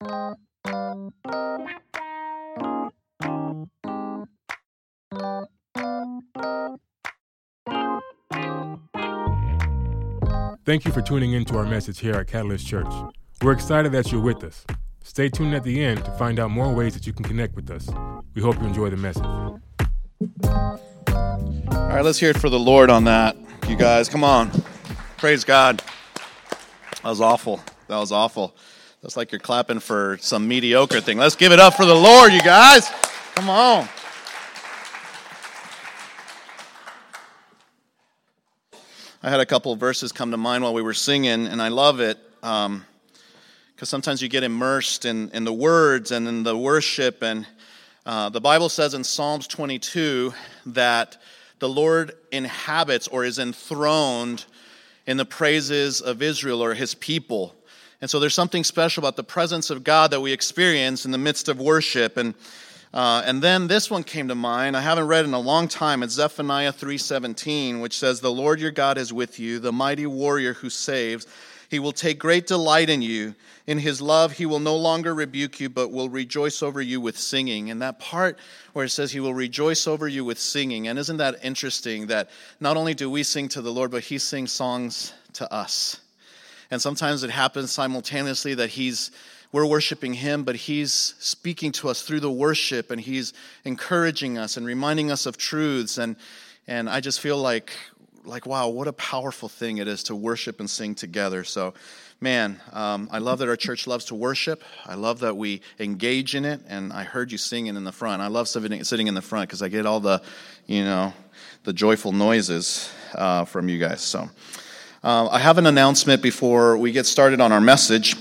Thank you for tuning in to our message here at Catalyst Church. We're excited that you're with us. Stay tuned at the end to find out more ways that you can connect with us. We hope you enjoy the message. All right, let's hear it for the Lord on that. You guys, come on. Praise God. That was awful. That was awful. That's like you're clapping for some mediocre thing. Let's give it up for the Lord, you guys. Come on. I had a couple of verses come to mind while we were singing, and I love it because um, sometimes you get immersed in, in the words and in the worship. And uh, the Bible says in Psalms 22 that the Lord inhabits or is enthroned in the praises of Israel or his people. And so there's something special about the presence of God that we experience in the midst of worship. And uh, and then this one came to mind. I haven't read in a long time. It's Zephaniah 3:17, which says, "The Lord your God is with you, the mighty warrior who saves. He will take great delight in you. In his love, he will no longer rebuke you, but will rejoice over you with singing." And that part where it says he will rejoice over you with singing, and isn't that interesting that not only do we sing to the Lord, but he sings songs to us. And sometimes it happens simultaneously that he's we're worshiping Him, but He's speaking to us through the worship and He's encouraging us and reminding us of truths. And, and I just feel like, like, wow, what a powerful thing it is to worship and sing together. So, man, um, I love that our church loves to worship. I love that we engage in it. And I heard you singing in the front. I love sitting, in the front because I get all the, you know, the joyful noises uh, from you guys. So, uh, I have an announcement before we get started on our message.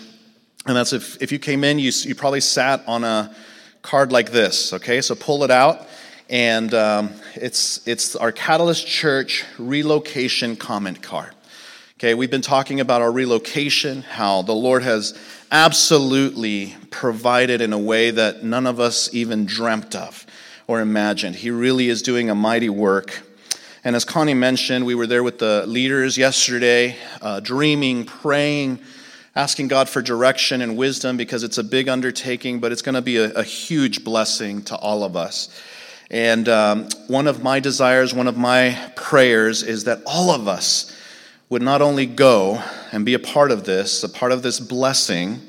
And that's if, if you came in, you, you probably sat on a card like this, okay? So pull it out, and um, it's, it's our Catalyst Church relocation comment card. Okay, we've been talking about our relocation, how the Lord has absolutely provided in a way that none of us even dreamt of or imagined. He really is doing a mighty work. And as Connie mentioned, we were there with the leaders yesterday, uh, dreaming, praying, asking God for direction and wisdom because it's a big undertaking, but it's going to be a, a, huge blessing to all of us. And um, one of my desires, one of my prayers is that all of us would not only go and be a part of this, a part of this blessing,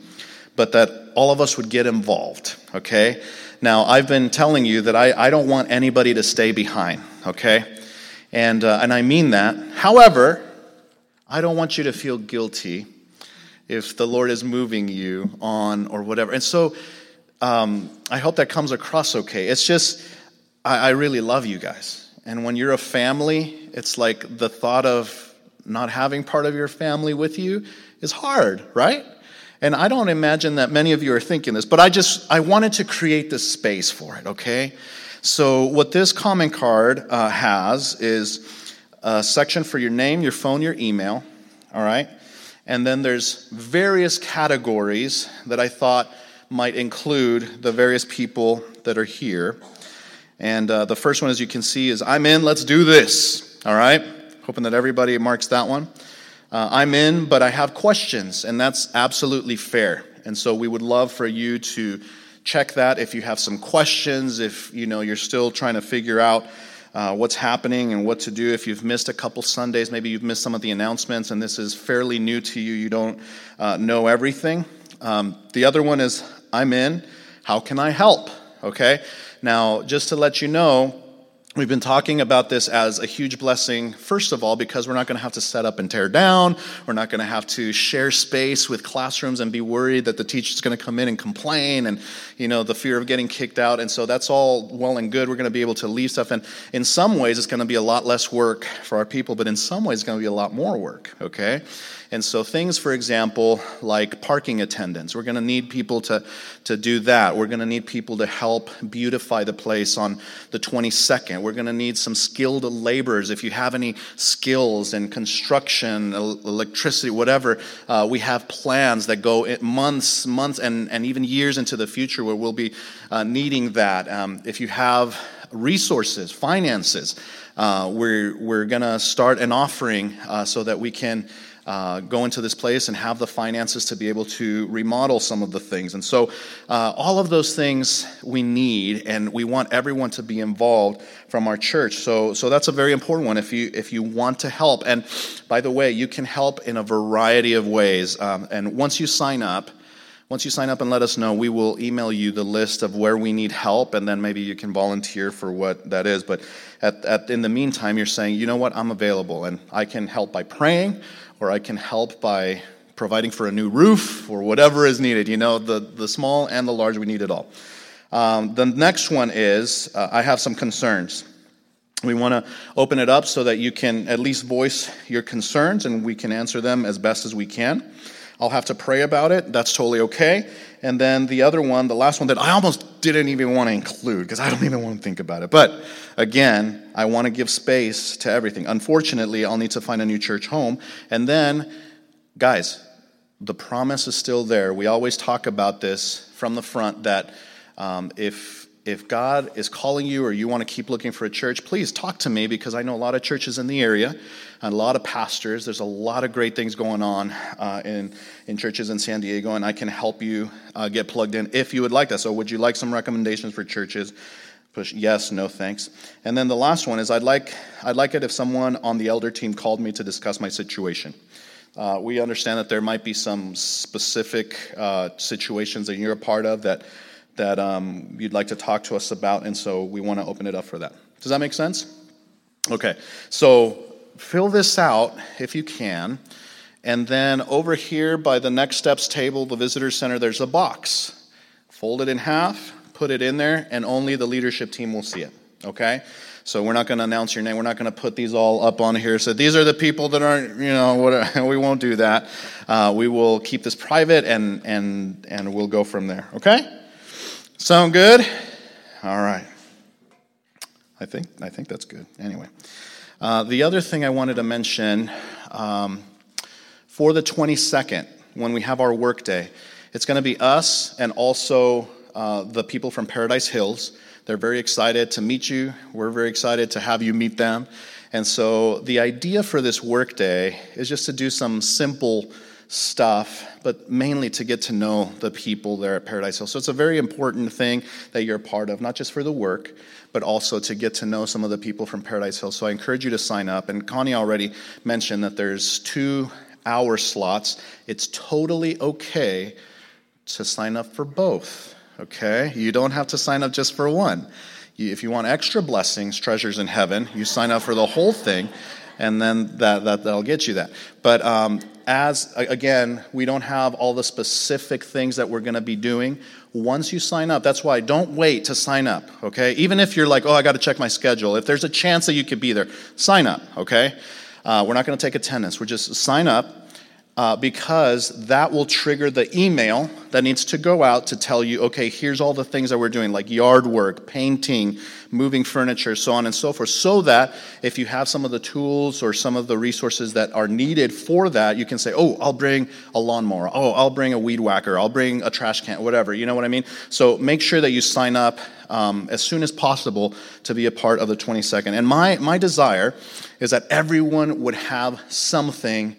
but that all of us would get involved, okay? Now, I've been telling you that I, I don't want anybody to stay behind, okay? And, uh, and I mean that. However, I don't want you to feel guilty if the Lord is moving you on or whatever. And so um, I hope that comes across okay. It's just, I, I really love you guys. And when you're a family, it's like the thought of not having part of your family with you is hard, right? And I don't imagine that many of you are thinking this, but I just, I wanted to create this space for it, okay? So, what this comment card uh, has is a section for your name, your phone, your email, all right? And then there's various categories that I thought might include the various people that are here. And uh, the first one, as you can see, is I'm in, let's do this. All right? Hoping that everybody marks that one. Uh, I'm in, but I have questions, and that's absolutely fair. And so we would love for you to check that if you have some questions, if you know you're still trying to figure out uh, what's happening and what to do. If you've missed a couple Sundays, maybe you've missed some of the announcements and this is fairly new to you, you don't uh, know everything. Um, the other one is I'm in. How can I help? Okay. Now, just to let you know, We've been talking about this as a huge blessing, first of all, because we're not going to have to set up and tear down. We're not going to have to share space with classrooms and be worried that the teacher's going to come in and complain and, you know, the fear of getting kicked out. And so that's all well and good. We're going to be able to leave stuff. And in some ways, it's going to be a lot less work for our people, but in some ways, it's going to be a lot more work, okay? And so, things, for example, like parking attendants, we're going to need people to, to do that. We're going to need people to help beautify the place on the 22nd. We're going to need some skilled laborers. If you have any skills in construction, electricity, whatever, uh, we have plans that go months, months, and, and even years into the future where we'll be uh, needing that. Um, if you have resources, finances, uh, we're, we're going to start an offering uh, so that we can uh, go into this place and have the finances to be able to remodel some of the things. And so, uh, all of those things we need, and we want everyone to be involved from our church. So, so that's a very important one. If you if you want to help, and by the way, you can help in a variety of ways. Um, and once you sign up. Once you sign up and let us know, we will email you the list of where we need help, and then maybe you can volunteer for what that is. But at, at, in the meantime, you're saying, you know what, I'm available, and I can help by praying, or I can help by providing for a new roof, or whatever is needed. You know, the, the small and the large, we need it all. Um, the next one is uh, I have some concerns. We want to open it up so that you can at least voice your concerns and we can answer them as best as we can. I'll have to pray about it. That's totally okay. And then the other one, the last one that I almost didn't even want to include because I don't even want to think about it. But again, I want to give space to everything. Unfortunately, I'll need to find a new church home. And then, guys, the promise is still there. We always talk about this from the front that um, if if God is calling you or you want to keep looking for a church, please talk to me because I know a lot of churches in the area and a lot of pastors. There's a lot of great things going on uh, in, in churches in San Diego, and I can help you uh, get plugged in if you would like that. So, would you like some recommendations for churches? Push yes, no thanks. And then the last one is I'd like, I'd like it if someone on the elder team called me to discuss my situation. Uh, we understand that there might be some specific uh, situations that you're a part of that that um, you'd like to talk to us about, and so we want to open it up for that. Does that make sense? Okay, so fill this out if you can, and then over here by the next steps table, the visitor center, there's a box. Fold it in half, put it in there, and only the leadership team will see it. Okay? So we're not going to announce your name. We're not going to put these all up on here. So these are the people that aren't, you know, whatever. we won't do that. Uh, we will keep this private and and and we'll go from there. Okay? Sound good? All right. I think, I think that's good. Anyway, uh, the other thing I wanted to mention um, for the 22nd, when we have our workday, it's going to be us and also uh, the people from Paradise Hills. They're very excited to meet you. We're very excited to have you meet them. And so the idea for this workday is just to do some simple stuff, but mainly to get to know the people there at Paradise Hill. So it's a very important thing that you're a part of, not just for the work, but also to get to know some of the people from Paradise Hill. So I encourage you to sign up. And Connie already mentioned that there's two hour slots. It's totally okay to sign up for both, okay? You don't have to sign up just for one. If you want extra blessings, treasures in heaven, you sign up for the whole thing and then that, that that'll get you that. But um, as again, we don't have all the specific things that we're going to be doing. Once you sign up, that's why don't wait to sign up. Okay, even if you're like, oh, I got to check my schedule. If there's a chance that you could be there, sign up. Okay, uh, we're not going to take attendance. We're just sign up uh, because that will trigger the email that needs to go out to tell you, okay, here's all the things that we're doing, like yard work, painting, moving furniture, so on and so forth, so that if you have some of the tools or some of the resources that are needed for that, you can say, oh, I'll bring a lawnmower, oh, I'll bring a weed whacker, I'll bring a trash can, whatever, you know what I mean? So make sure that you sign up um, as soon as possible to be a part of the 22nd. And my, my desire is that everyone would have something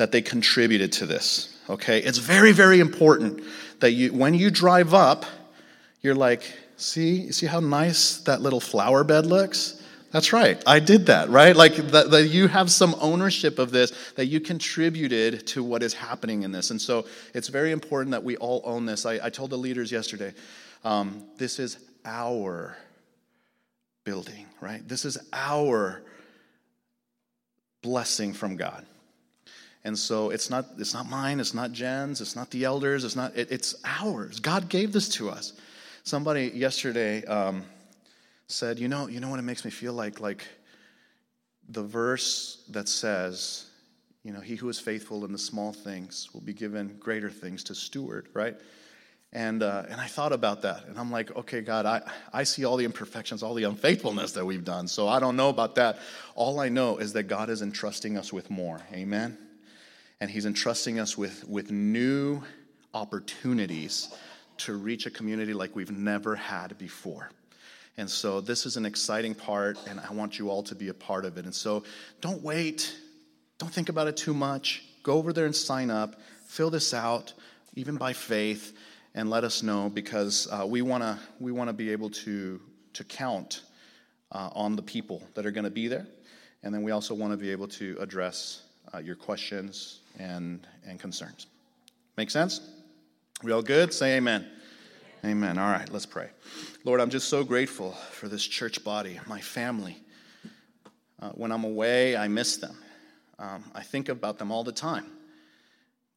that they contributed to this. Okay? It's very, very important that you, when you drive up, you're like, see, you see how nice that little flower bed looks? That's right. I did that, right? Like that, that, you have some ownership of this, that you contributed to what is happening in this. And so it's very important that we all own this. I, I told the leaders yesterday, um, this is our building, right? This is our blessing from God. And so it's not, it's not mine, it's not Jen's, it's not the elders, it's not, it, it's ours. God gave this to us. Somebody yesterday um, said, you know, you know what it makes me feel like? Like the verse that says, you know, he who is faithful in the small things will be given greater things to steward, right? And, uh, and I thought about that. And I'm like, okay, God, I, I see all the imperfections, all the unfaithfulness that we've done. So I don't know about that. All I know is that God is entrusting us with more. Amen? And He's entrusting us with, with new opportunities to reach a community like we've never had before. And so this is an exciting part, and I want you all to be a part of it. And so don't wait. Don't think about it too much. go over there and sign up, fill this out, even by faith, and let us know because uh, we want to we want to be able to to count uh, on the people that are going to be there, and then we also want to be able to address uh, your questions and and concerns. Make sense? We all good? Say amen. Amen. All right, let's pray. Lord, I'm just so grateful for this church body, my family. Uh, when I'm away, I miss them. Um, I think about them all the time.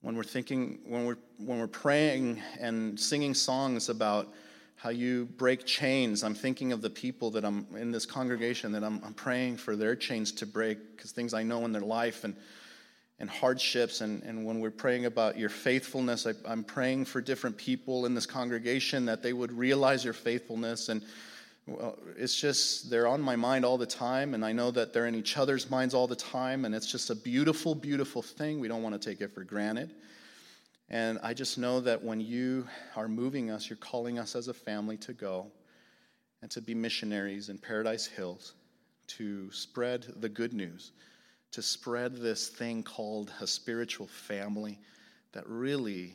When we're thinking, when we're, when we're praying and singing songs about how you break chains, I'm thinking of the people that I'm in this congregation that I'm, I'm praying for their chains to break because things I know in their life and, and hardships. And, and when we're praying about your faithfulness, I, I'm praying for different people in this congregation that they would realize your faithfulness and well, it's just, they're on my mind all the time, and I know that they're in each other's minds all the time, and it's just a beautiful, beautiful thing. We don't want to take it for granted. And I just know that when you are moving us, you're calling us as a family to go and to be missionaries in Paradise Hills, to spread the good news, to spread this thing called a spiritual family that really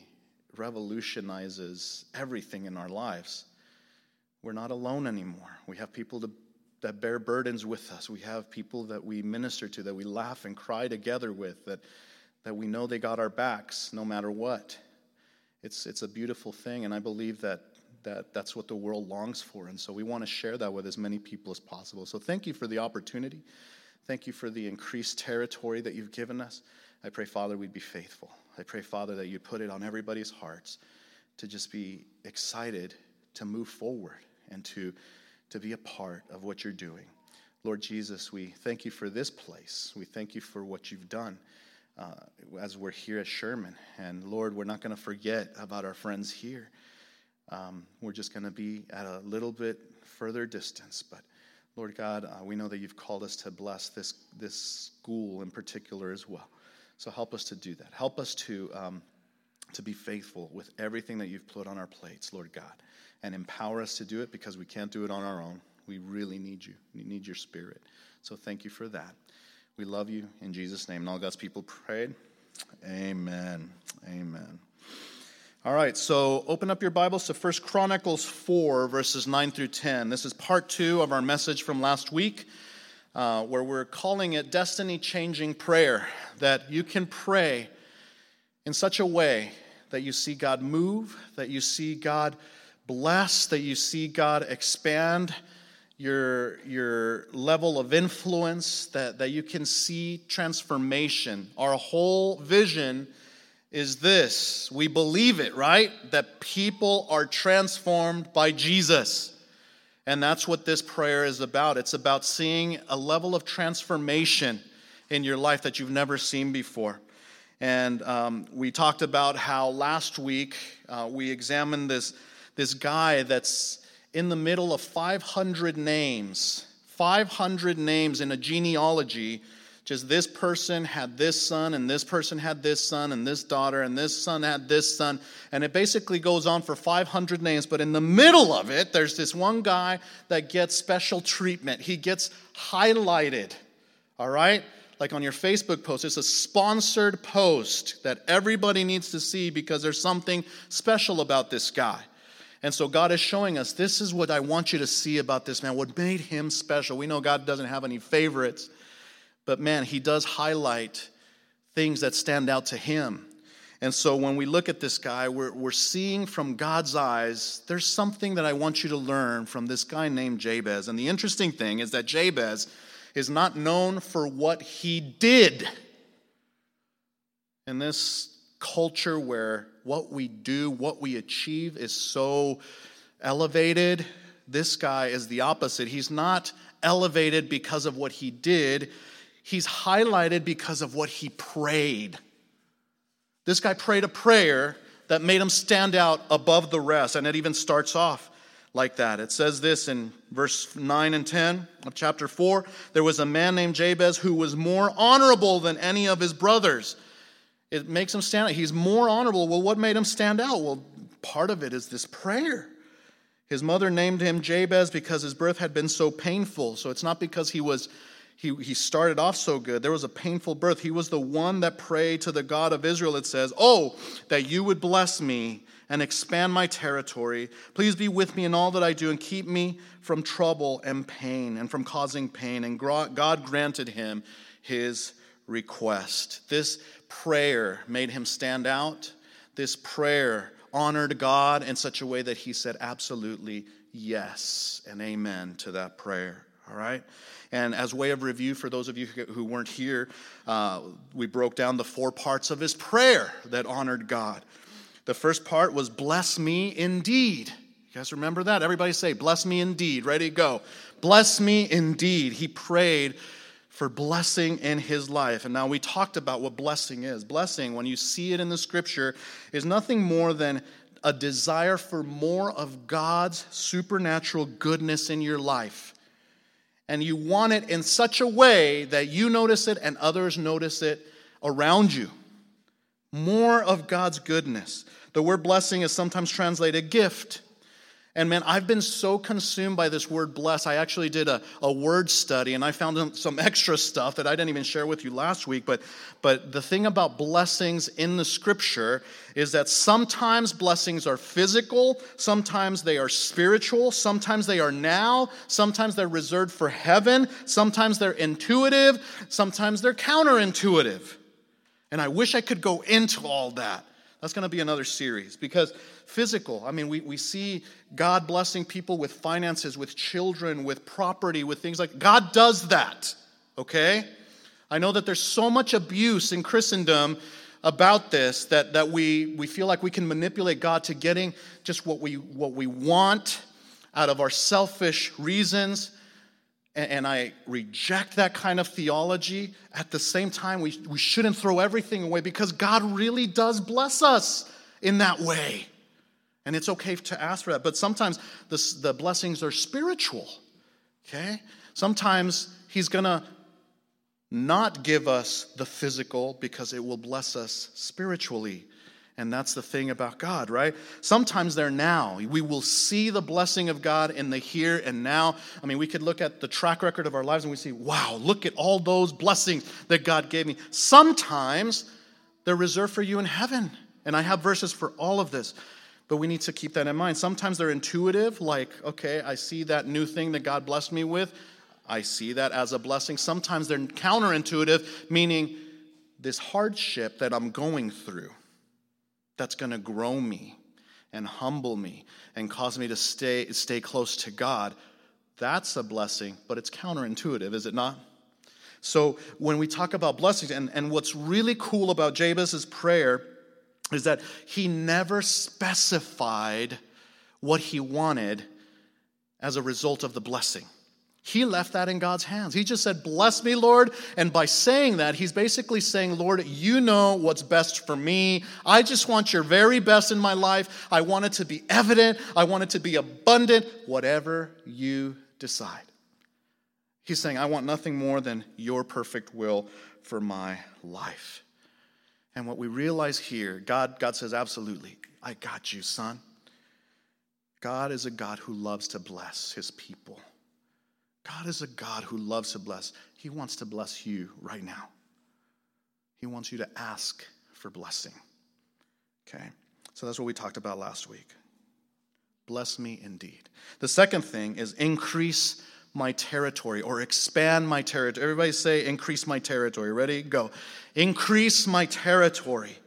revolutionizes everything in our lives. We're not alone anymore. We have people to, that bear burdens with us. We have people that we minister to, that we laugh and cry together with, that, that we know they got our backs no matter what. It's, it's a beautiful thing, and I believe that, that that's what the world longs for. And so we want to share that with as many people as possible. So thank you for the opportunity. Thank you for the increased territory that you've given us. I pray, Father, we'd be faithful. I pray, Father, that you put it on everybody's hearts to just be excited to move forward and to, to be a part of what you're doing. Lord Jesus, we thank you for this place. We thank you for what you've done uh, as we're here at Sherman. And Lord, we're not going to forget about our friends here. Um, we're just going to be at a little bit further distance. But Lord God, uh, we know that you've called us to bless this, this school in particular as well. So help us to do that. Help us to, um, to be faithful with everything that you've put on our plates, Lord God and empower us to do it because we can't do it on our own. We really need you. We need your spirit. So thank you for that. We love you in Jesus' name. And all God's people prayed. Amen. Amen. All right, so open up your Bibles to First Chronicles 4, verses 9 through 10. This is part two of our message from last week, uh, where we're calling it destiny changing prayer. That you can pray in such a way that you see God move, that you see God bless, that you see God expand your, your level of influence, that, that you can see transformation. Our whole vision is this we believe it, right? That people are transformed by Jesus. And that's what this prayer is about. It's about seeing a level of transformation in your life that you've never seen before. And um, we talked about how last week uh, we examined this this guy that's in the middle of 500 names, 500 names in a genealogy. Just this person had this son, and this person had this son, and this daughter, and this son had this son. And it basically goes on for 500 names. But in the middle of it, there's this one guy that gets special treatment. He gets highlighted, all right? Like on your Facebook post, it's a sponsored post that everybody needs to see because there's something special about this guy. And so God is showing us this is what I want you to see about this man, what made him special. We know God doesn't have any favorites, but man, he does highlight things that stand out to him. And so when we look at this guy, we're, we're seeing from God's eyes, there's something that I want you to learn from this guy named Jabez. And the interesting thing is that Jabez is not known for what he did. In this culture where what we do, what we achieve is so elevated. This guy is the opposite. He's not elevated because of what he did, he's highlighted because of what he prayed. This guy prayed a prayer that made him stand out above the rest, and it even starts off like that. It says this in verse 9 and 10 of chapter 4 there was a man named Jabez who was more honorable than any of his brothers. It makes him stand out. He's more honorable. Well, what made him stand out? Well, part of it is this prayer. His mother named him Jabez because his birth had been so painful. So it's not because he was he, he started off so good. There was a painful birth. He was the one that prayed to the God of Israel, it says, Oh, that you would bless me and expand my territory. Please be with me in all that I do and keep me from trouble and pain and from causing pain. And God granted him his request. This prayer made him stand out. This prayer honored God in such a way that he said absolutely yes and amen to that prayer. All right? And as way of review for those of you who weren't here, uh, we broke down the four parts of his prayer that honored God. The first part was, Bless me indeed. You guys remember that? Everybody say, Bless me indeed. Ready, to go. Bless me indeed. He prayed for blessing in his life. And now we talked about what blessing is. Blessing, when you see it in the scripture, is nothing more than a desire for more of God's supernatural goodness in your life. And you want it in such a way that you notice it and others notice it around you. More of God's goodness. The word blessing is sometimes translated gift. And man, I've been so consumed by this word bless. I actually did a, a word study and I found some extra stuff that I didn't even share with you last week. But, but the thing about blessings in the scripture is that sometimes blessings are physical, sometimes they are spiritual, sometimes they are now, sometimes they're reserved for heaven, sometimes they're intuitive, sometimes they're counterintuitive. And I wish I could go into all that. That's going to be another series because physical, I mean, we, we see God blessing people with finances, with children, with property, with things like God does that, okay? I know that there's so much abuse in Christendom about this that, that we, we feel like we can manipulate God to getting just what we, what we want out of our selfish reasons and I reject that kind of theology. At the same time, we, we shouldn't throw everything away because God really does bless us in that way. And it's okay to ask for that. But sometimes the, the blessings are spiritual, okay? Sometimes He's gonna not give us the physical because it will bless us spiritually. And that's the thing about God, right? Sometimes they're now. We will see the blessing of God in the here and now. I mean, we could look at the track record of our lives and we see, wow, look at all those blessings that God gave me. Sometimes they're reserved for you in heaven. And I have verses for all of this. But we need to keep that in mind. Sometimes they're intuitive, like, okay, I see that new thing that God blessed me with. I see that as a blessing. Sometimes they're counterintuitive, meaning this hardship that I'm going through that's going to grow me and humble me and cause me to stay, stay close to God, that's a blessing, but it's counterintuitive, is it not? So when we talk about blessings, and, and what's really cool about Jabez's prayer is that he never specified what he wanted as a result of the blessing. He left that in God's hands. He just said, Bless me, Lord. And by saying that, he's basically saying, Lord, you know what's best for me. I just want your very best in my life. I want it to be evident. I want it to be abundant, whatever you decide. He's saying, I want nothing more than your perfect will for my life. And what we realize here, God, God says, Absolutely, I got you, son. God is a God who loves to bless his people. God is a God who loves to bless. He wants to bless you right now. He wants you to ask for blessing. Okay? So that's what we talked about last week. Bless me indeed. The second thing is increase my territory or expand my territory. Everybody say, increase my territory. Ready? Go. Increase my territory.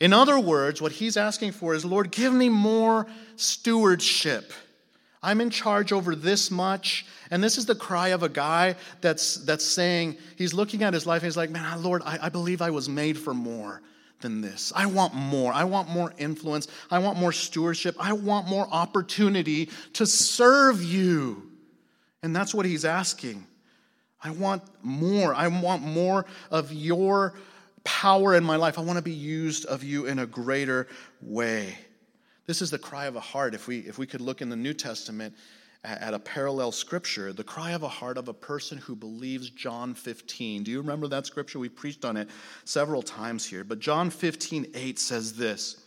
In other words, what he's asking for is, Lord, give me more stewardship. I'm in charge over this much. And this is the cry of a guy that's, that's saying, he's looking at his life and he's like, man, Lord, I, I believe I was made for more than this. I want more. I want more influence. I want more stewardship. I want more opportunity to serve you. And that's what he's asking. I want more. I want more of your power in my life. I want to be used of you in a greater way. This is the cry of a heart. If we, if we could look in the New Testament at a parallel scripture, the cry of a heart of a person who believes John 15. Do you remember that scripture? We preached on it several times here. But John 15, 8 says this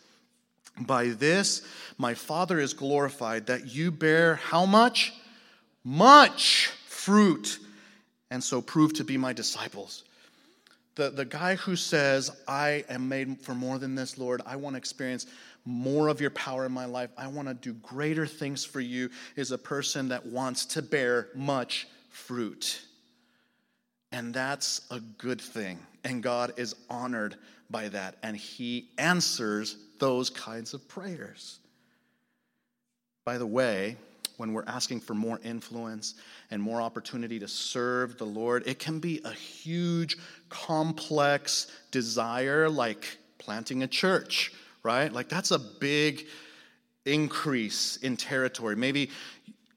By this my Father is glorified, that you bear how much? Much fruit and so prove to be my disciples. The, the guy who says, I am made for more than this, Lord, I want to experience more of your power in my life, I want to do greater things for you, is a person that wants to bear much fruit. And that's a good thing. And God is honored by that. And He answers those kinds of prayers. By the way, when we're asking for more influence and more opportunity to serve the Lord, it can be a huge, complex desire like planting a church, right? Like that's a big increase in territory. Maybe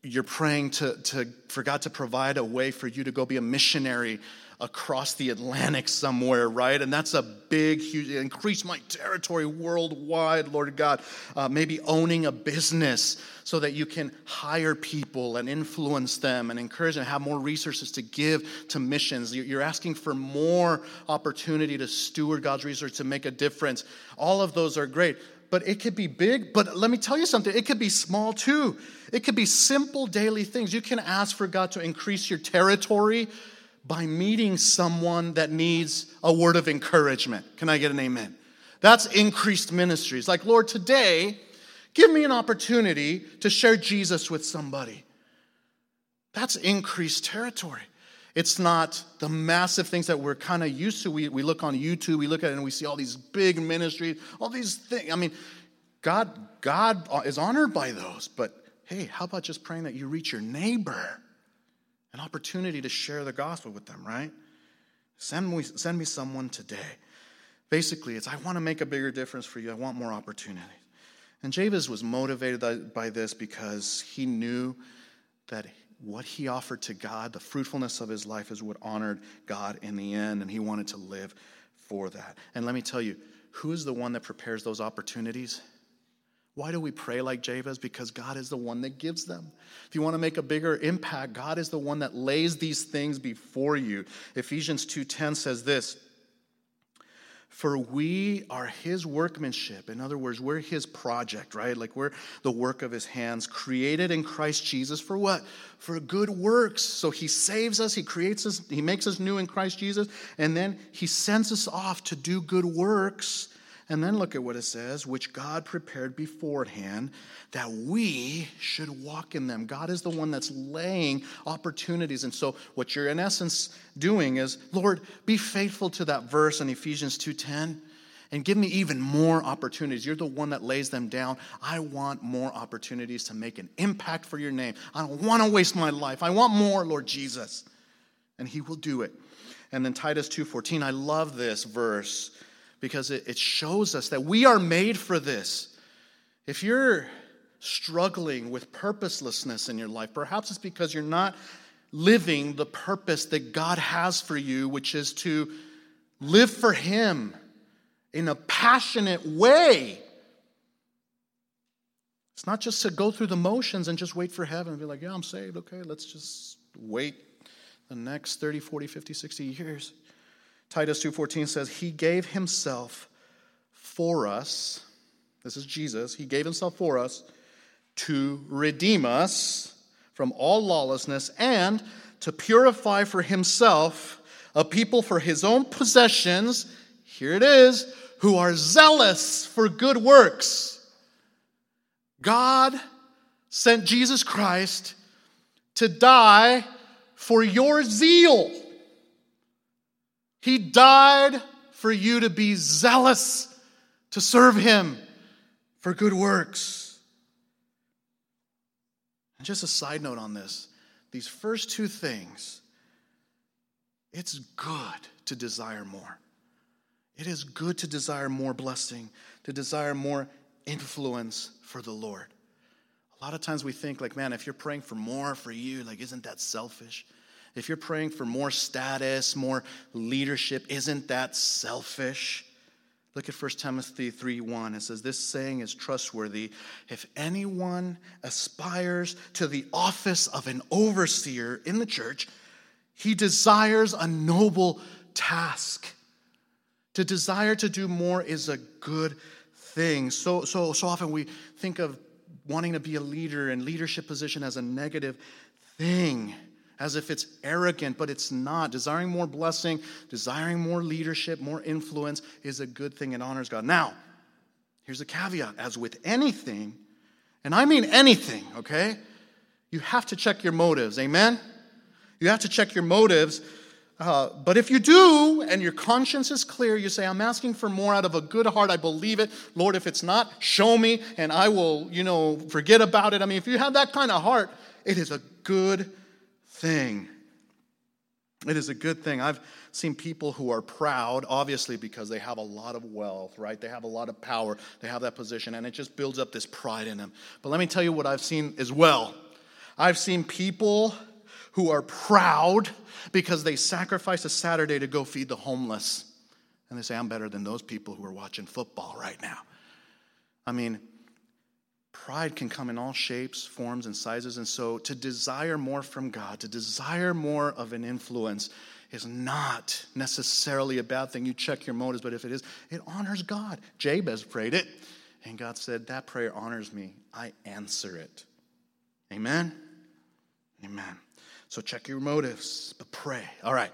you're praying to, to for God to provide a way for you to go be a missionary across the Atlantic somewhere, right? And that's a big, huge, increase my territory worldwide, Lord God. Uh, maybe owning a business so that you can hire people and influence them and encourage them, have more resources to give to missions. You're asking for more opportunity to steward God's resources to make a difference. All of those are great. But it could be big, but let me tell you something, it could be small too. It could be simple daily things. You can ask for God to increase your territory by meeting someone that needs a word of encouragement. Can I get an amen? That's increased ministries. Like, Lord, today, give me an opportunity to share Jesus with somebody. That's increased territory. It's not the massive things that we're kind of used to. We, we look on YouTube, we look at it, and we see all these big ministries, all these things. I mean, God, God is honored by those, but hey, how about just praying that you reach your neighbor? An opportunity to share the gospel with them, right? Send me, send me someone today. Basically, it's I want to make a bigger difference for you. I want more opportunities. And Jabez was motivated by this because he knew that what he offered to God, the fruitfulness of his life, is what honored God in the end, and he wanted to live for that. And let me tell you, who is the one that prepares those opportunities? Why do we pray like Jabez? Because God is the one that gives them. If you want to make a bigger impact, God is the one that lays these things before you. Ephesians 2:10 says this, for we are his workmanship. In other words, we're his project, right? Like we're the work of his hands, created in Christ Jesus for what? For good works. So he saves us, he creates us, he makes us new in Christ Jesus, and then he sends us off to do good works and then look at what it says, which God prepared beforehand that we should walk in them. God is the one that's laying opportunities. And so what you're in essence doing is, Lord, be faithful to that verse in Ephesians 2:10 and give me even more opportunities. You're the one that lays them down. I want more opportunities to make an impact for your name. I don't want to waste my life. I want more, Lord Jesus. And he will do it. And then Titus 2:14, I love this verse because it, it shows us that we are made for this. If you're struggling with purposelessness in your life, perhaps it's because you're not living the purpose that God has for you, which is to live for Him in a passionate way. It's not just to go through the motions and just wait for heaven and be like, yeah, I'm saved. Okay, let's just wait the next 30, 40, 50, 60 years. Titus 2:14 says he gave himself for us. This is Jesus. He gave himself for us to redeem us from all lawlessness and to purify for himself a people for his own possessions. Here it is, who are zealous for good works. God sent Jesus Christ to die for your zeal. He died for you to be zealous to serve Him for good works. And just a side note on this these first two things, it's good to desire more. It is good to desire more blessing, to desire more influence for the Lord. A lot of times we think, like, man, if you're praying for more for you, like, isn't that selfish? If you're praying for more status, more leadership, isn't that selfish? Look at 1 Timothy 3 1. It says, This saying is trustworthy. If anyone aspires to the office of an overseer in the church, he desires a noble task. To desire to do more is a good thing. So, so, so often we think of wanting to be a leader and leadership position as a negative thing. As if it's arrogant, but it's not. Desiring more blessing, desiring more leadership, more influence is a good thing and honors God. Now, here's a caveat as with anything, and I mean anything, okay? You have to check your motives. Amen? You have to check your motives. Uh, but if you do and your conscience is clear, you say, I'm asking for more out of a good heart. I believe it. Lord, if it's not, show me and I will, you know, forget about it. I mean, if you have that kind of heart, it is a good thing. It is a good thing. I've seen people who are proud, obviously, because they have a lot of wealth, right? They have a lot of power, they have that position, and it just builds up this pride in them. But let me tell you what I've seen as well. I've seen people who are proud because they sacrifice a Saturday to go feed the homeless. And they say, I'm better than those people who are watching football right now. I mean, pride can come in all shapes, forms, and sizes. And so to desire more from God, to desire more of an influence, is not necessarily a bad thing. You check your motives, but if it is, it honors God. Jabez prayed it, and God said, That prayer honors me. I answer it. Amen? Amen. So check your motives, but pray. All right.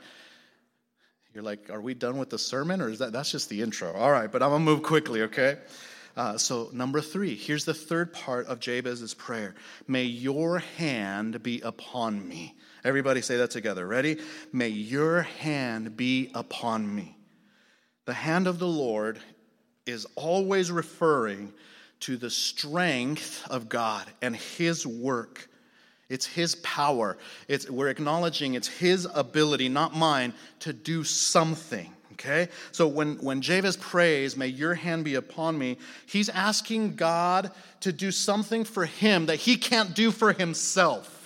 You're like, are we done with the sermon, or is that that's just the intro? All right, but I'm gonna move quickly, okay? Uh, so, number three, here's the third part of Jabez's prayer May your hand be upon me. Everybody say that together. Ready? May your hand be upon me. The hand of the Lord is always referring to the strength of God and His work. It's His power. It's, we're acknowledging it's His ability, not mine, to do something. Okay? So when, when Jabez prays, May your hand be upon me, he's asking God to do something for him that he can't do for himself.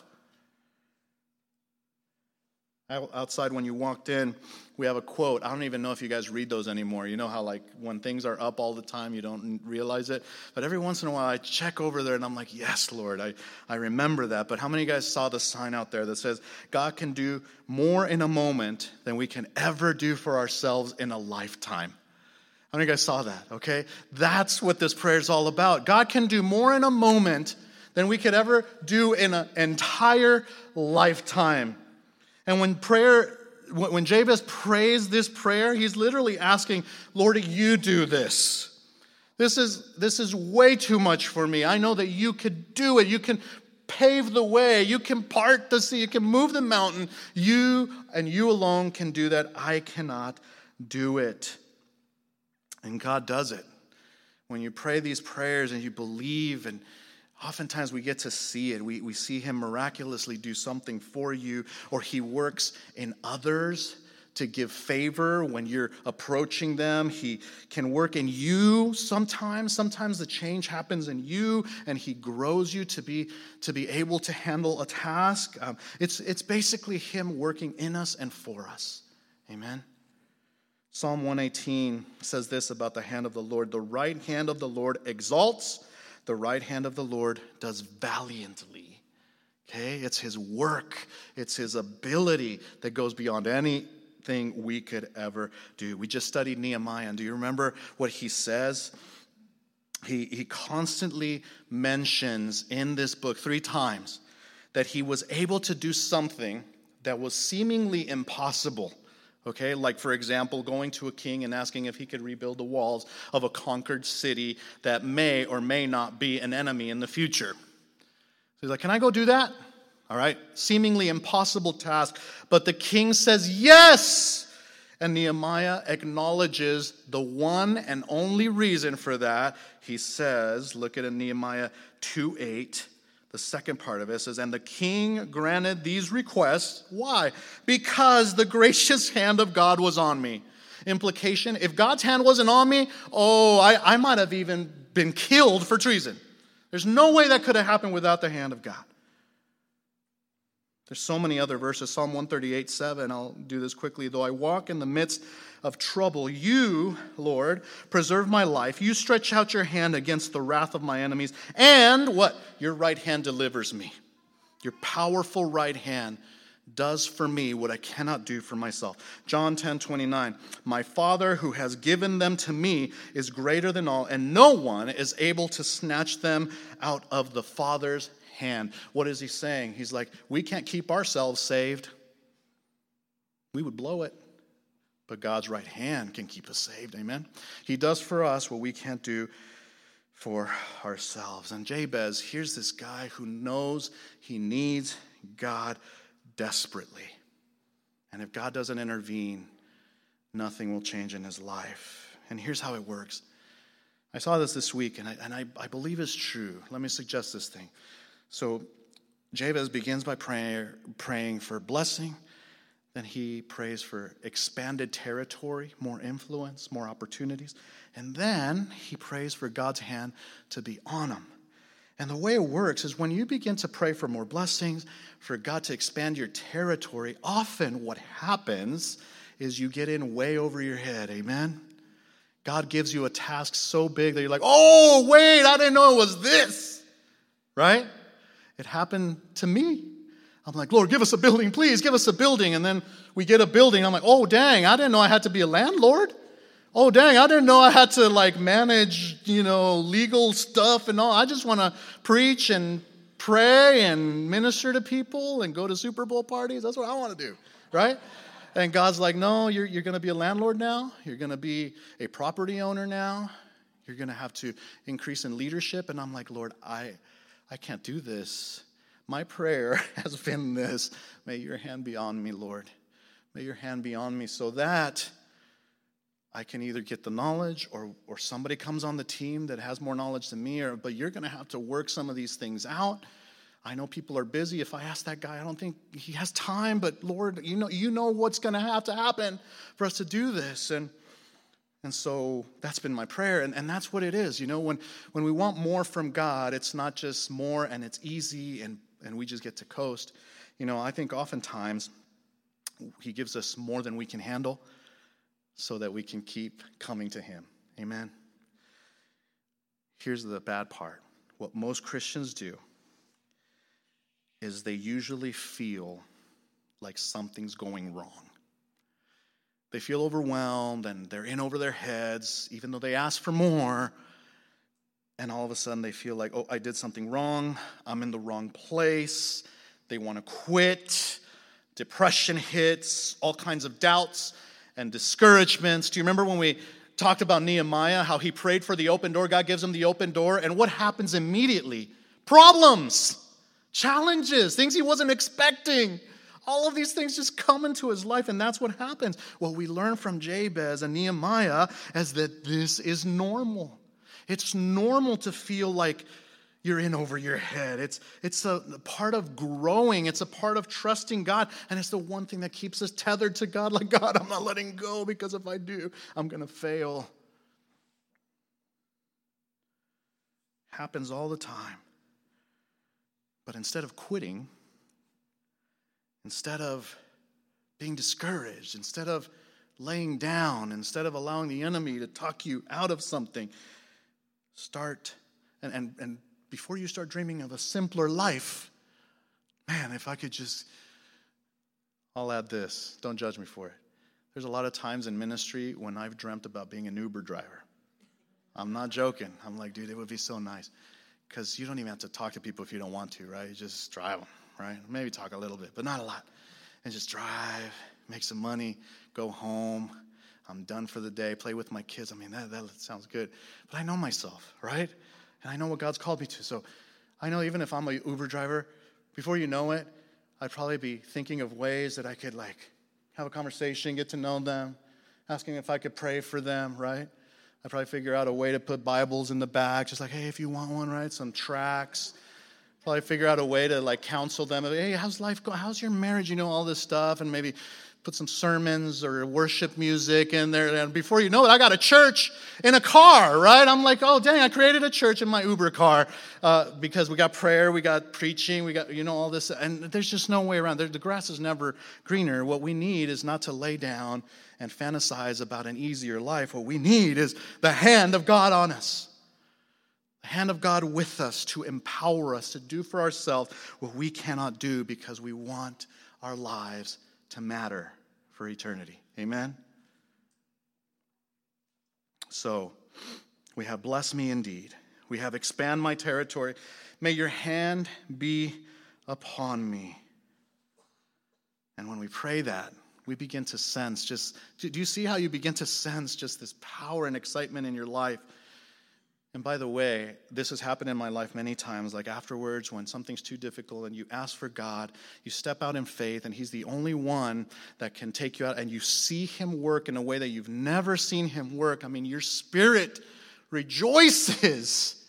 Outside, when you walked in, we have a quote. I don't even know if you guys read those anymore. You know how, like, when things are up all the time, you don't realize it? But every once in a while, I check over there and I'm like, yes, Lord, I, I remember that. But how many guys saw the sign out there that says, God can do more in a moment than we can ever do for ourselves in a lifetime? How many guys saw that? Okay? That's what this prayer is all about. God can do more in a moment than we could ever do in an entire lifetime. And when prayer when Jabez prays this prayer, he's literally asking, Lord, you do this. This is, this is way too much for me. I know that you could do it. You can pave the way. You can part the sea. You can move the mountain. You and you alone can do that. I cannot do it. And God does it. When you pray these prayers and you believe and Oftentimes we get to see it. We, we see him miraculously do something for you, or he works in others to give favor when you're approaching them. He can work in you sometimes. Sometimes the change happens in you and he grows you to be, to be able to handle a task. Um, it's, it's basically him working in us and for us. Amen. Psalm 118 says this about the hand of the Lord The right hand of the Lord exalts the right hand of the Lord does valiantly. Okay? It's his work, it's his ability that goes beyond anything we could ever do. We just studied Nehemiah, and do you remember what he says? He, he constantly mentions in this book three times that he was able to do something that was seemingly impossible Okay, like for example, going to a king and asking if he could rebuild the walls of a conquered city that may or may not be an enemy in the future. So he's like, Can I go do that? All right, seemingly impossible task, but the king says yes. And Nehemiah acknowledges the one and only reason for that. He says, look at Nehemiah 2 8. The second part of it says, And the king granted these requests. Why? Because the gracious hand of God was on me. Implication if God's hand wasn't on me, oh, I, I might have even been killed for treason. There's no way that could have happened without the hand of God. There's so many other verses. Psalm 138, 7. I'll do this quickly. Though I walk in the midst of trouble, you, Lord, preserve my life. You stretch out your hand against the wrath of my enemies. And what? Your right hand delivers me. Your powerful right hand does for me what I cannot do for myself. John 10 29. My Father who has given them to me is greater than all, and no one is able to snatch them out of the Father's hand. What is he saying? He's like, we can't keep ourselves saved. We would blow it. But God's right hand can keep us saved. Amen. He does for us what we can't do for ourselves. And Jabez, here's this guy who knows he needs God desperately. And if God doesn't intervene, nothing will change in his life. And here's how it works. I saw this this week, and I, and I, I believe it's true. Let me suggest this thing. So, Jabez begins by prayer, praying for blessing. Then he prays for expanded territory, more influence, more opportunities. And then he prays for God's hand to be on him. And the way it works is when you begin to pray for more blessings, for God to expand your territory, often what happens is you get in way over your head. Amen? God gives you a task so big that you're like, oh, wait, I didn't know it was this. Right? It happened to me. I'm like, Lord, give us a building, please, give us a building. And then we get a building. I'm like, oh, dang, I didn't know I had to be a landlord. Oh dang i didn't know i had to like manage you know legal stuff and all. I just want to preach and pray and minister to people and go to super bowl parties. That's what i want to do right? And god's like no you're, you're going to be a landlord now. You're going to be a property owner now. You're going to have to increase in leadership. And i'm like lord i i can't do this my prayer has been this may your hand be on me lord may your hand be on me so that I can either get the knowledge or, or somebody comes on the team that has more knowledge than me, or, but you're going to have to work some of these things out. I know people are busy. If I ask that guy, I don't think he has time, but Lord, you know, you know what's going to have to happen for us to do this. And, and so that's been my prayer. And, and that's what it is. You know, when, when we want more from God, it's not just more and it's easy and, and we just get to coast. You know, I think oftentimes he gives us more than we can handle so that we can keep coming to Him. Amen. Here's the bad part what most Christians do is they usually feel like something's going wrong. They feel overwhelmed and they're in over their heads, even though they ask for more. And all of a sudden they feel like, oh, I did something wrong. I'm in the wrong place. They want to quit. Depression hits, all kinds of doubts and discouragements. Do you remember when we talked about Nehemiah, how he prayed for the open door? God gives him the open door, and what happens immediately? Problems, challenges, things he wasn't expecting. All of these things just come into his life, and that's what happens. What we learn from Jabez and Nehemiah is that this is normal. It's normal to feel like you're in over your head. It's, it's a part of growing, it's a part of trusting God, and it's the one thing that keeps us tethered to God. Like, God, I'm not letting go because if I do, I'm going to fail. Happens all the time. But instead of quitting, instead of being discouraged, instead of laying down, instead of allowing the enemy to talk you out of something, start and, and, and before you start dreaming of a simpler life, man, if I could just, I'll add this. Don't judge me for it. There's a lot of times in ministry when I've dreamt about being an Uber driver. I'm not joking. I'm like, dude, it would be so nice. Because you don't even have to talk to people if you don't want to, right? You just drive them, right? Maybe talk a little bit, but not a lot. And just drive, make some money, go home. I'm done for the day, play with my kids. I mean, that, that sounds good. But I know myself, right? and I know what God's called me to. So I know even if I'm a Uber driver, before you know it, I'd probably be thinking of ways that I could like have a conversation, get to know them, asking if I could pray for them, right? I'd probably figure out a way to put Bibles in the back, just like, hey, if you want one, right? Some tracks. Probably figure out a way to like counsel them. Hey, how's life going? How's your marriage? You know, all this stuff. And maybe put some sermons or worship music in there. And before you know it, I got a church in a car, right? I'm like, oh, dang, I created a church in my Uber car uh, because we got prayer, we got preaching, we got, you know, all this. And there's just no way around. The grass is never greener. What we need is not to lay down and fantasize about an easier life. What we need is the hand of God on us. Hand of God with us to empower us to do for ourselves what we cannot do because we want our lives to matter for eternity. Amen? So, we have bless me indeed. We have expand my territory. May your hand be upon me. And when we pray that, we begin to sense just, do you see how you begin to sense just this power and excitement in your life? And by the way, this has happened in my life many times. Like afterwards, when something's too difficult and you ask for God, you step out in faith, and He's the only one that can take you out, and you see Him work in a way that you've never seen Him work. I mean, your spirit rejoices.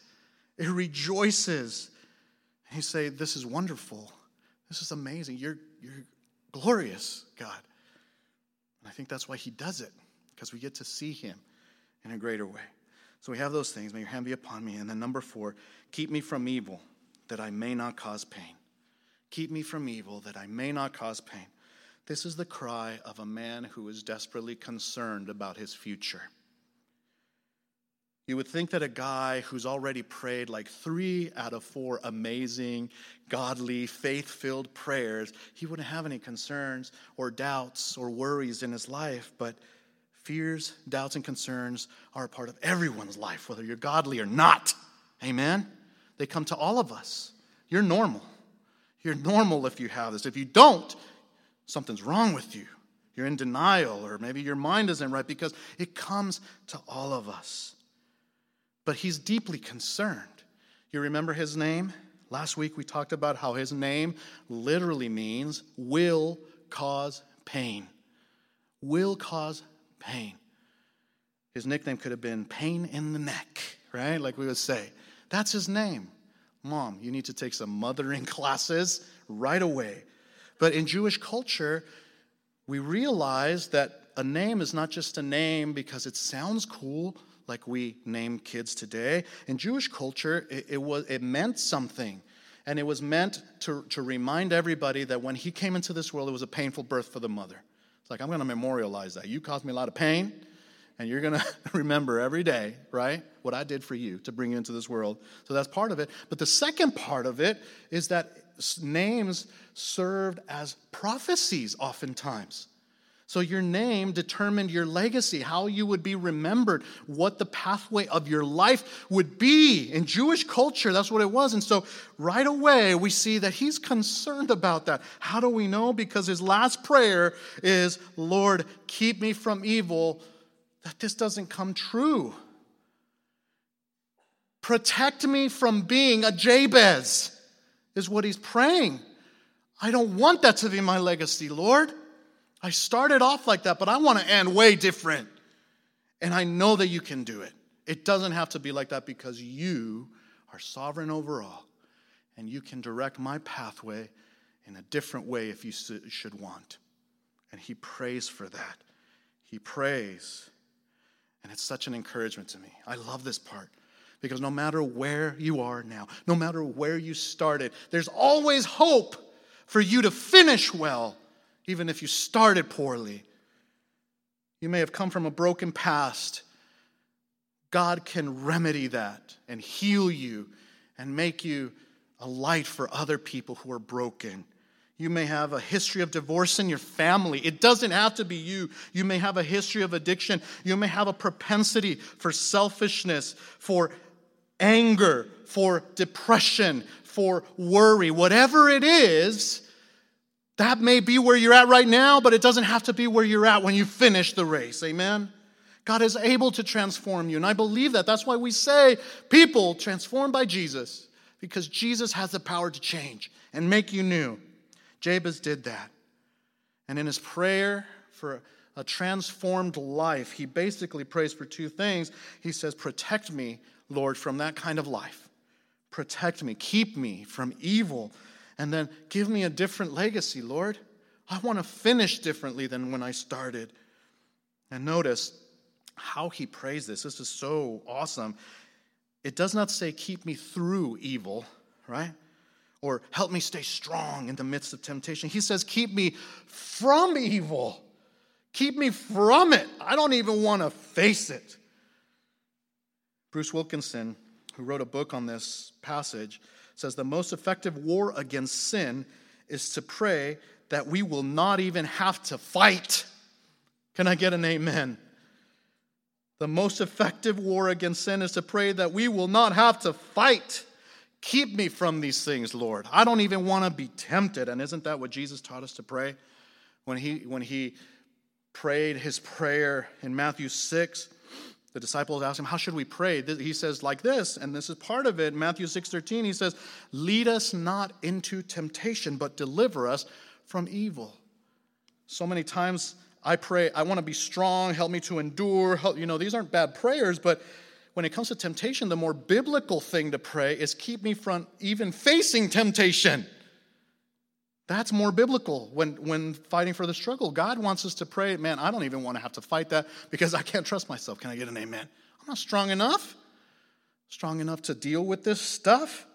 It rejoices. And you say, This is wonderful. This is amazing. You're, you're glorious, God. And I think that's why He does it, because we get to see Him in a greater way. So we have those things. May your hand be upon me. And then number four, keep me from evil that I may not cause pain. Keep me from evil that I may not cause pain. This is the cry of a man who is desperately concerned about his future. You would think that a guy who's already prayed like three out of four amazing, godly, faith filled prayers, he wouldn't have any concerns or doubts or worries in his life. But Fears, doubts, and concerns are a part of everyone's life, whether you're godly or not. Amen? They come to all of us. You're normal. You're normal if you have this. If you don't, something's wrong with you. You're in denial, or maybe your mind isn't right because it comes to all of us. But he's deeply concerned. You remember his name? Last week we talked about how his name literally means will cause pain. Will cause pain. His nickname could have been Pain in the Neck, right? Like we would say. That's his name. Mom, you need to take some mothering classes right away. But in Jewish culture, we realize that a name is not just a name because it sounds cool, like we name kids today. In Jewish culture, it, it, was, it meant something. And it was meant to, to remind everybody that when he came into this world, it was a painful birth for the mother. It's like, I'm going to memorialize that. You caused me a lot of pain, and you're going to remember every day, right, what I did for you to bring you into this world. So that's part of it. But the second part of it is that names served as prophecies oftentimes. So your name determined your legacy, how you would be remembered, what the pathway of your life would be. In Jewish culture, that's what it was. And so right away, we see that he's concerned about that. How do we know? Because his last prayer is, Lord, keep me from evil, that this doesn't come true. Protect me from being a Jabez, is what he's praying. I don't want that to be my legacy, Lord. I started off like that, but I want to end way different. And I know that you can do it. It doesn't have to be like that because you are sovereign over all. And you can direct my pathway in a different way if you should want. And he prays for that. He prays. And it's such an encouragement to me. I love this part because no matter where you are now, no matter where you started, there's always hope for you to finish well even if you started poorly. You may have come from a broken past. God can remedy that and heal you and make you a light for other people who are broken. You may have a history of divorce in your family. It doesn't have to be you. You may have a history of addiction. You may have a propensity for selfishness, for anger, for depression, for worry. Whatever it is, that may be where you're at right now, but it doesn't have to be where you're at when you finish the race. Amen? God is able to transform you. And I believe that. That's why we say people transformed by Jesus, because Jesus has the power to change and make you new. Jabez did that. And in his prayer for a transformed life, he basically prays for two things. He says, Protect me, Lord, from that kind of life. Protect me, keep me from evil and then give me a different legacy, Lord. I want to finish differently than when I started. And notice how he prays this. This is so awesome. It does not say, keep me through evil, right? Or help me stay strong in the midst of temptation. He says, keep me from evil. Keep me from it. I don't even want to face it. Bruce Wilkinson, who wrote a book on this passage, says the most effective war against sin is to pray that we will not even have to fight. Can I get an amen? The most effective war against sin is to pray that we will not have to fight. Keep me from these things, Lord. I don't even want to be tempted. And isn't that what Jesus taught us to pray? When he, when he prayed his prayer in Matthew 6, the disciples asked him, How should we pray? He says, like this, and this is part of it. Matthew 6 13, he says, Lead us not into temptation, but deliver us from evil. So many times I pray, I want to be strong, help me to endure. Help, you know, these aren't bad prayers, but when it comes to temptation, the more biblical thing to pray is keep me from even facing temptation. That's more biblical when, when fighting for the struggle. God wants us to pray, man, I don't even want to have to fight that because I can't trust myself. Can I get an amen? I'm not strong enough, strong enough to deal with this stuff.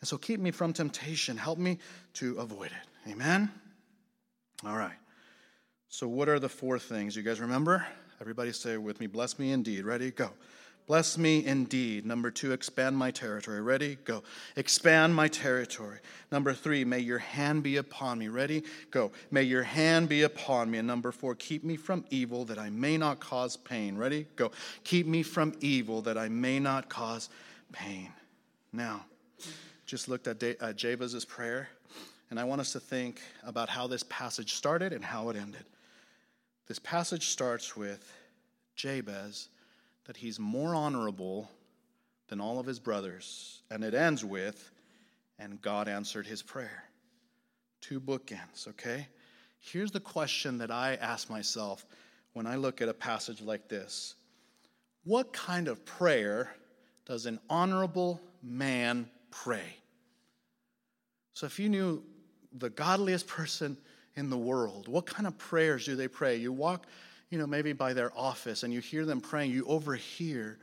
And so keep me from temptation. Help me to avoid it. Amen? All right. So, what are the four things? You guys remember? Everybody say with me, bless me indeed. Ready? Go. Bless me indeed. Number two, expand my territory. Ready? Go. Expand my territory. Number three, may your hand be upon me. Ready? Go. May your hand be upon me. And number four, keep me from evil that I may not cause pain. Ready? Go. Keep me from evil that I may not cause pain. Now, just looked at uh, Jabez's prayer, and I want us to think about how this passage started and how it ended. This passage starts with Jabez that he's more honorable than all of his brothers. And it ends with, and God answered his prayer. Two bookends, okay? Here's the question that I ask myself when I look at a passage like this What kind of prayer does an honorable man pray? So if you knew the godliest person in the world, what kind of prayers do they pray? You walk you know, maybe by their office and you hear them praying, you overhear.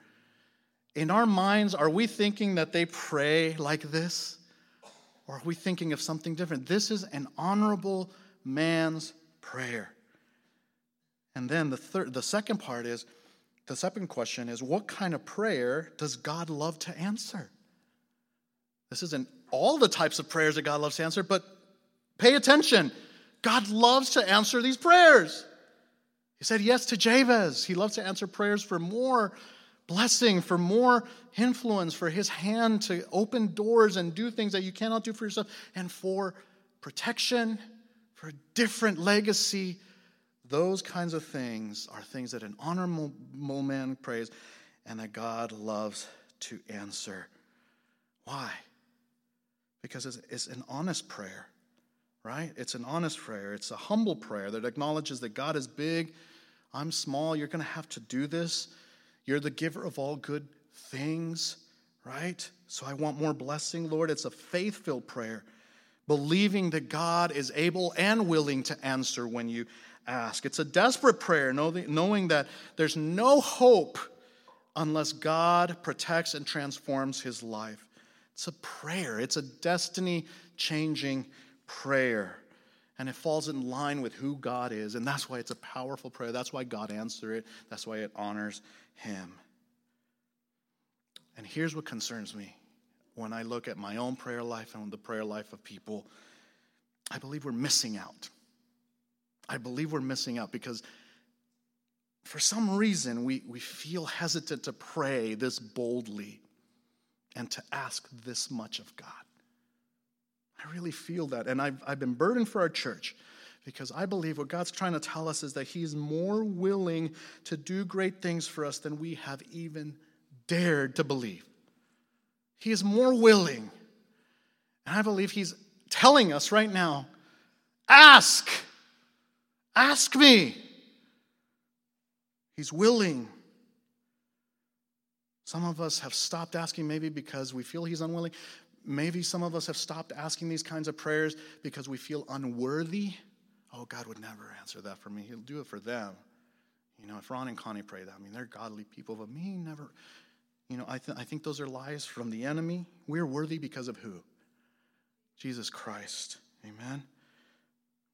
In our minds, are we thinking that they pray like this? Or are we thinking of something different? This is an honorable man's prayer. And then the third the second part is the second question is what kind of prayer does God love to answer? This isn't all the types of prayers that God loves to answer, but pay attention. God loves to answer these prayers. He said yes to Jabez. He loves to answer prayers for more blessing, for more influence, for his hand to open doors and do things that you cannot do for yourself, and for protection, for a different legacy. Those kinds of things are things that an honorable man prays and that God loves to answer. Why? Because it's, an honest prayer, right? It's an honest prayer. It's a humble prayer that acknowledges that God is big I'm small. You're going to have to do this. You're the giver of all good things, right? So I want more blessing, Lord. It's a faith filled prayer, believing that God is able and willing to answer when you ask. It's a desperate prayer, knowing that there's no hope unless God protects and transforms his life. It's a prayer, it's a destiny changing prayer and it falls in line with who God is. And that's why it's a powerful prayer. That's why God answered it. That's why it honors Him. And here's what concerns me when I look at my own prayer life and the prayer life of people. I believe we're missing out. I believe we're missing out because for some reason we, we feel hesitant to pray this boldly and to ask this much of God. I really feel that. And I've, I've been burdened for our church because I believe what God's trying to tell us is that He's more willing to do great things for us than we have even dared to believe. He is more willing. And I believe He's telling us right now ask, ask me. He's willing. Some of us have stopped asking maybe because we feel He's unwilling. Maybe some of us have stopped asking these kinds of prayers because we feel unworthy. Oh, God would never answer that for me. He'll do it for them. You know, if Ron and Connie pray that, I mean, they're godly people, but me never. You know, I, th- I think those are lies from the enemy. We're worthy because of who? Jesus Christ. Amen.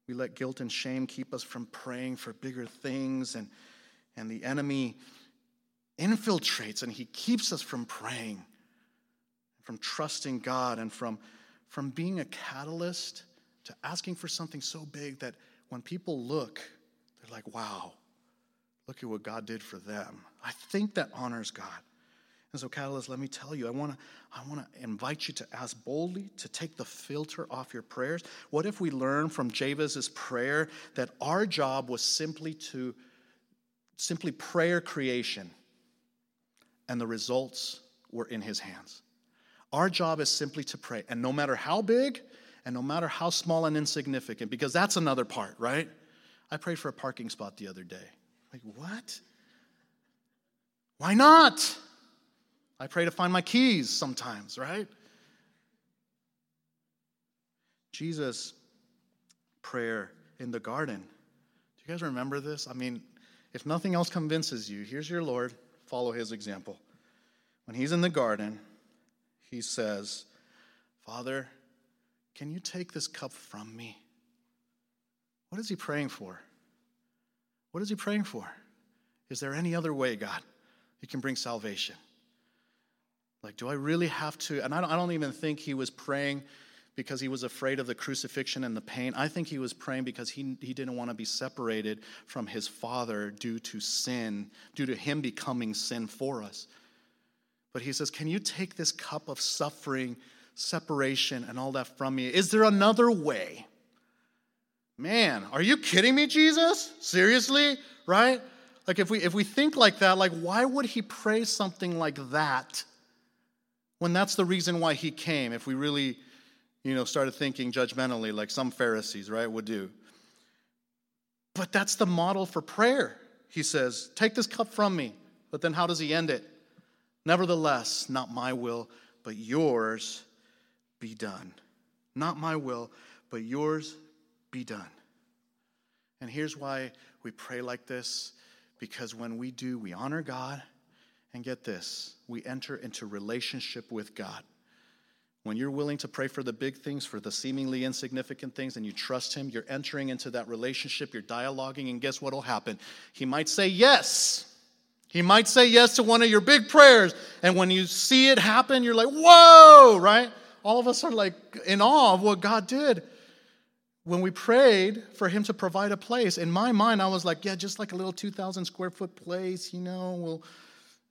We let guilt and shame keep us from praying for bigger things, and, and the enemy infiltrates and he keeps us from praying from trusting God and from, from being a catalyst to asking for something so big that when people look, they're like, wow, look at what God did for them. I think that honors God. And so, Catalyst, let me tell you, I want to I want to invite you to ask boldly, to take the filter off your prayers. What if we learn from Jabez's prayer that our job was simply to simply prayer creation, and the results were in his hands? Our job is simply to pray, and no matter how big and no matter how small and insignificant, because that's another part, right? I prayed for a parking spot the other day. Like, what? Why not? I pray to find my keys sometimes, right? Jesus' prayer in the garden. Do you guys remember this? I mean, if nothing else convinces you, here's your Lord. Follow his example. When he's in the garden, he says, Father, can you take this cup from me? What is he praying for? What is he praying for? Is there any other way, God, you can bring salvation? Like, do I really have to? And I don't, I don't even think he was praying because he was afraid of the crucifixion and the pain. I think he was praying because he, he didn't want to be separated from his father due to sin, due to him becoming sin for us. But he says, Can you take this cup of suffering, separation, and all that from me? Is there another way? Man, are you kidding me, Jesus? Seriously? Right? Like if we if we think like that, like why would he pray something like that? when that's the reason why he came, if we really, you know, started thinking judgmentally like some Pharisees, right, would do. But that's the model for prayer. He says, Take this cup from me. But then how does he end it? Nevertheless, not my will, but yours be done. Not my will, but yours be done. And here's why we pray like this because when we do, we honor God and get this we enter into relationship with God. When you're willing to pray for the big things, for the seemingly insignificant things, and you trust Him, you're entering into that relationship, you're dialoguing, and guess what will happen? He might say yes. He might say yes to one of your big prayers. And when you see it happen, you're like, whoa, right? All of us are like in awe of what God did. When we prayed for Him to provide a place, in my mind, I was like, yeah, just like a little 2,000 square foot place, you know, we'll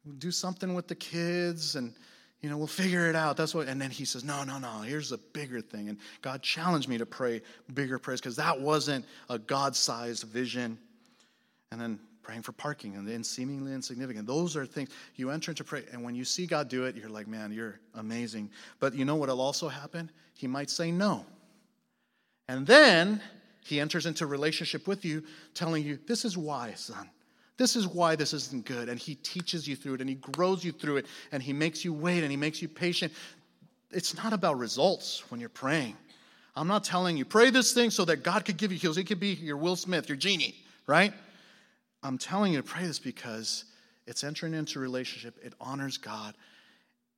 We'll do something with the kids and you know, we'll figure it out. That's what, and then he says, no, no, no, here's a bigger thing. And God challenged me to pray bigger prayers because that wasn't a God sized vision. And then praying for parking and then seemingly insignificant. Those are things you enter into prayer, And when you see God do it, you're like, man, you're amazing. But you know what will also happen? He might say no. And then he enters into relationship with you, telling you, this is why, son. This is why this isn't good. And he teaches you through it and he grows you through it and he makes you wait and he makes you patient. It's not about results when you're praying. I'm not telling you, pray this thing so that God could give you heals. He could be your Will Smith, your genie, right? I'm telling you to pray this because it's entering into relationship, it honors God,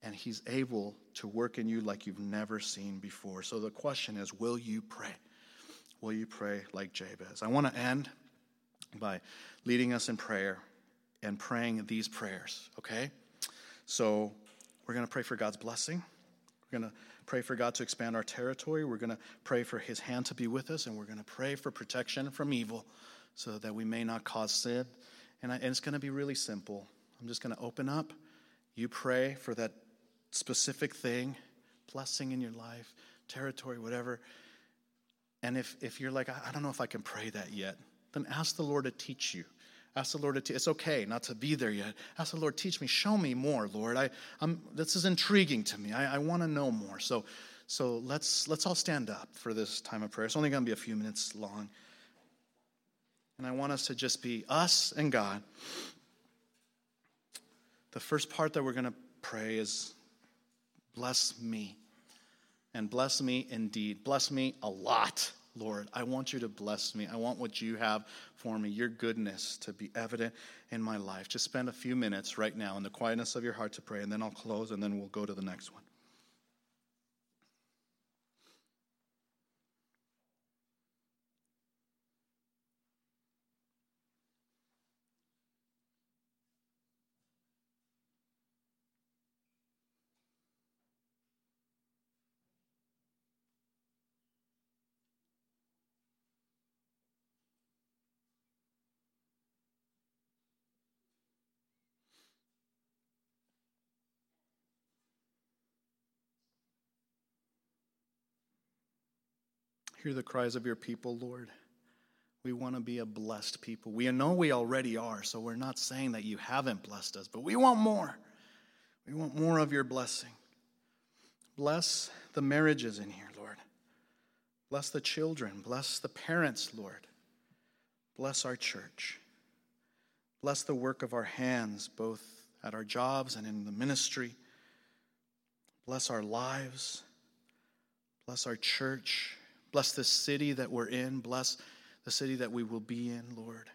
and He's able to work in you like you've never seen before. So the question is will you pray? Will you pray like Jabez? I want to end by leading us in prayer and praying these prayers, okay? So we're going to pray for God's blessing. We're going to pray for God to expand our territory. We're going to pray for His hand to be with us, and we're going to pray for protection from evil so that we may not cause sin. And, I, and it's going to be really simple. I'm just going to open up. You pray for that specific thing, blessing in your life, territory, whatever. And if, if you're like, I, don't know if I can pray that yet, then ask the Lord to teach you. Ask the Lord to teach. It's okay not to be there yet. Ask the Lord, teach me, show me more, Lord. I, I'm, this is intriguing to me. I, I want to know more. So, so let's let's all stand up for this time of prayer. It's only going to be a few minutes long, and I want us to just be us and God. The first part that we're going to pray is, bless me, and bless me indeed. Bless me a lot. Lord, I want you to bless me. I want what you have for me, your goodness to be evident in my life. Just spend a few minutes right now in the quietness of your heart to pray, and then I'll close, and then we'll go to the next one. Hear the cries of your people, Lord. We want to be a blessed people. We know we already are, so we're not saying that you haven't blessed us, but we want more. We want more of your blessing. Bless the marriages in here, Lord. Bless the children. Bless the parents, Lord. Bless our church. Bless the work of our hands, both at our jobs and in the ministry. Bless our lives. Bless our church. Bless the city that we're in. Bless the city that we will be in, Lord.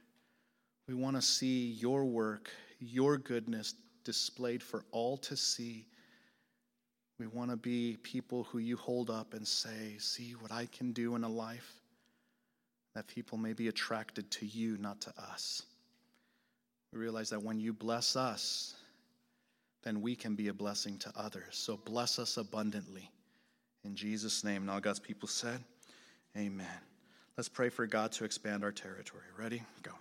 We want to see your work, your goodness displayed for all to see. We want to be people who you hold up and say, See what I can do in a life, that people may be attracted to you, not to us. We realize that when you bless us, then we can be a blessing to others. So bless us abundantly. In Jesus' name. Now, God's people said, Amen. Let's pray for God to expand our territory. Ready? Go.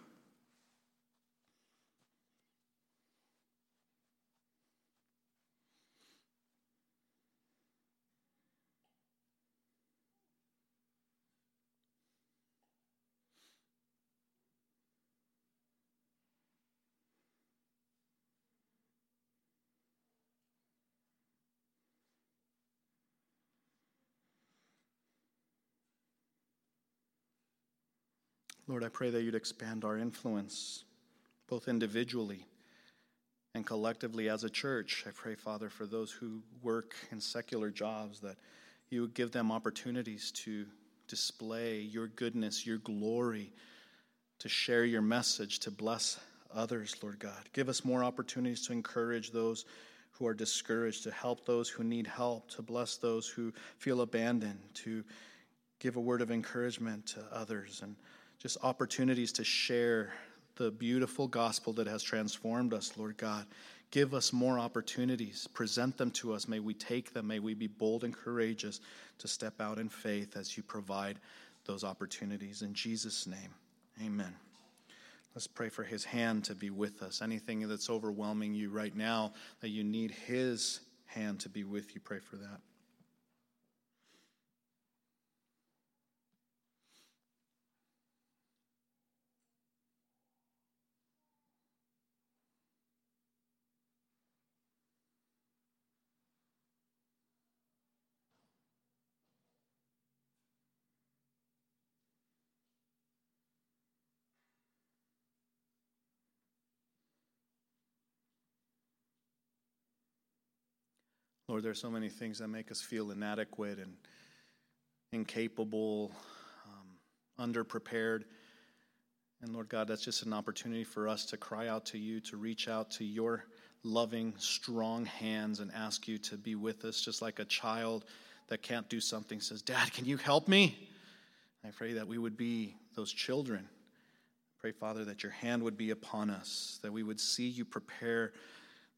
Lord, I pray that you'd expand our influence, both individually and collectively as a church. I pray, Father, for those who work in secular jobs, that you would give them opportunities to display your goodness, your glory, to share your message, to bless others, Lord God. Give us more opportunities to encourage those who are discouraged, to help those who need help, to bless those who feel abandoned, to give a word of encouragement to others. And just opportunities to share the beautiful gospel that has transformed us, Lord God. Give us more opportunities. Present them to us. May we take them. May we be bold and courageous to step out in faith as you provide those opportunities. In Jesus' name, amen. Let's pray for his hand to be with us. Anything that's overwhelming you right now that you need his hand to be with you, pray for that. Lord, there are so many things that make us feel inadequate and incapable, um, underprepared. And Lord God, that's just an opportunity for us to cry out to you, to reach out to your loving, strong hands and ask you to be with us, just like a child that can't do something says, Dad, can you help me? I pray that we would be those children. Pray, Father, that your hand would be upon us, that we would see you prepare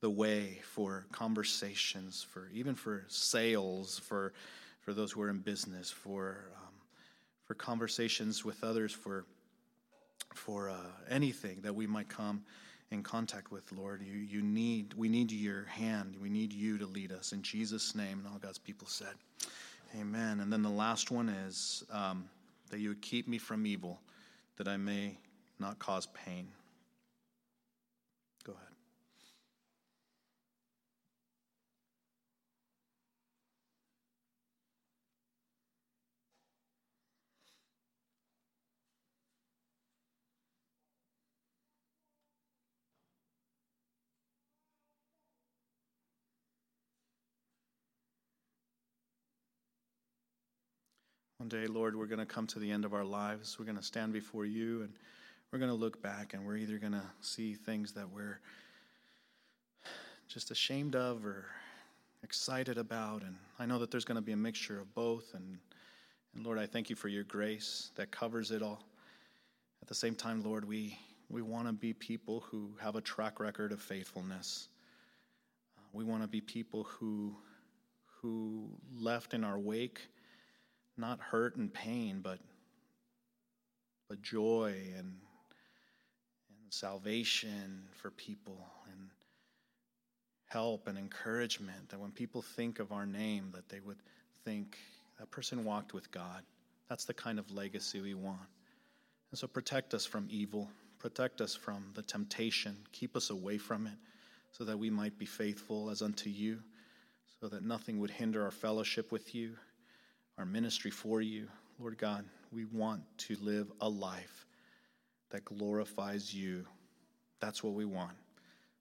the way for conversations, for even for sales, for for those who are in business, for um, for conversations with others, for for uh, anything that we might come in contact with, Lord. You you need we need your hand. We need you to lead us in Jesus' name. And all God's people said, Amen. And then the last one is um, that you would keep me from evil, that I may not cause pain. Go ahead. One day, Lord, we're going to come to the end of our lives. We're going to stand before you and we're going to look back and we're either going to see things that we're just ashamed of or excited about. And I know that there's going to be a mixture of both. And, and Lord, I thank you for your grace that covers it all. At the same time, Lord, we, we want to be people who have a track record of faithfulness. We want to be people who, who left in our wake not hurt and pain, but but joy and and salvation for people and help and encouragement that when people think of our name that they would think that person walked with God. That's the kind of legacy we want. And so protect us from evil, protect us from the temptation, keep us away from it, so that we might be faithful as unto you, so that nothing would hinder our fellowship with you, our ministry for you. Lord God, we want to live a life that glorifies you. That's what we want.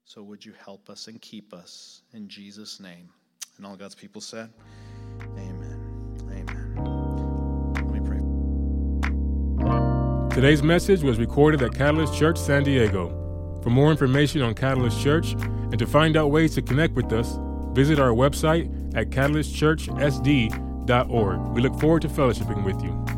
So would you help us and keep us in Jesus' name? And all God's people said, Amen. Amen. Let me pray. Today's message was recorded at Catalyst Church San Diego. For more information on Catalyst Church and to find out ways to connect with us, visit our website at We look forward to fellowshipping with you.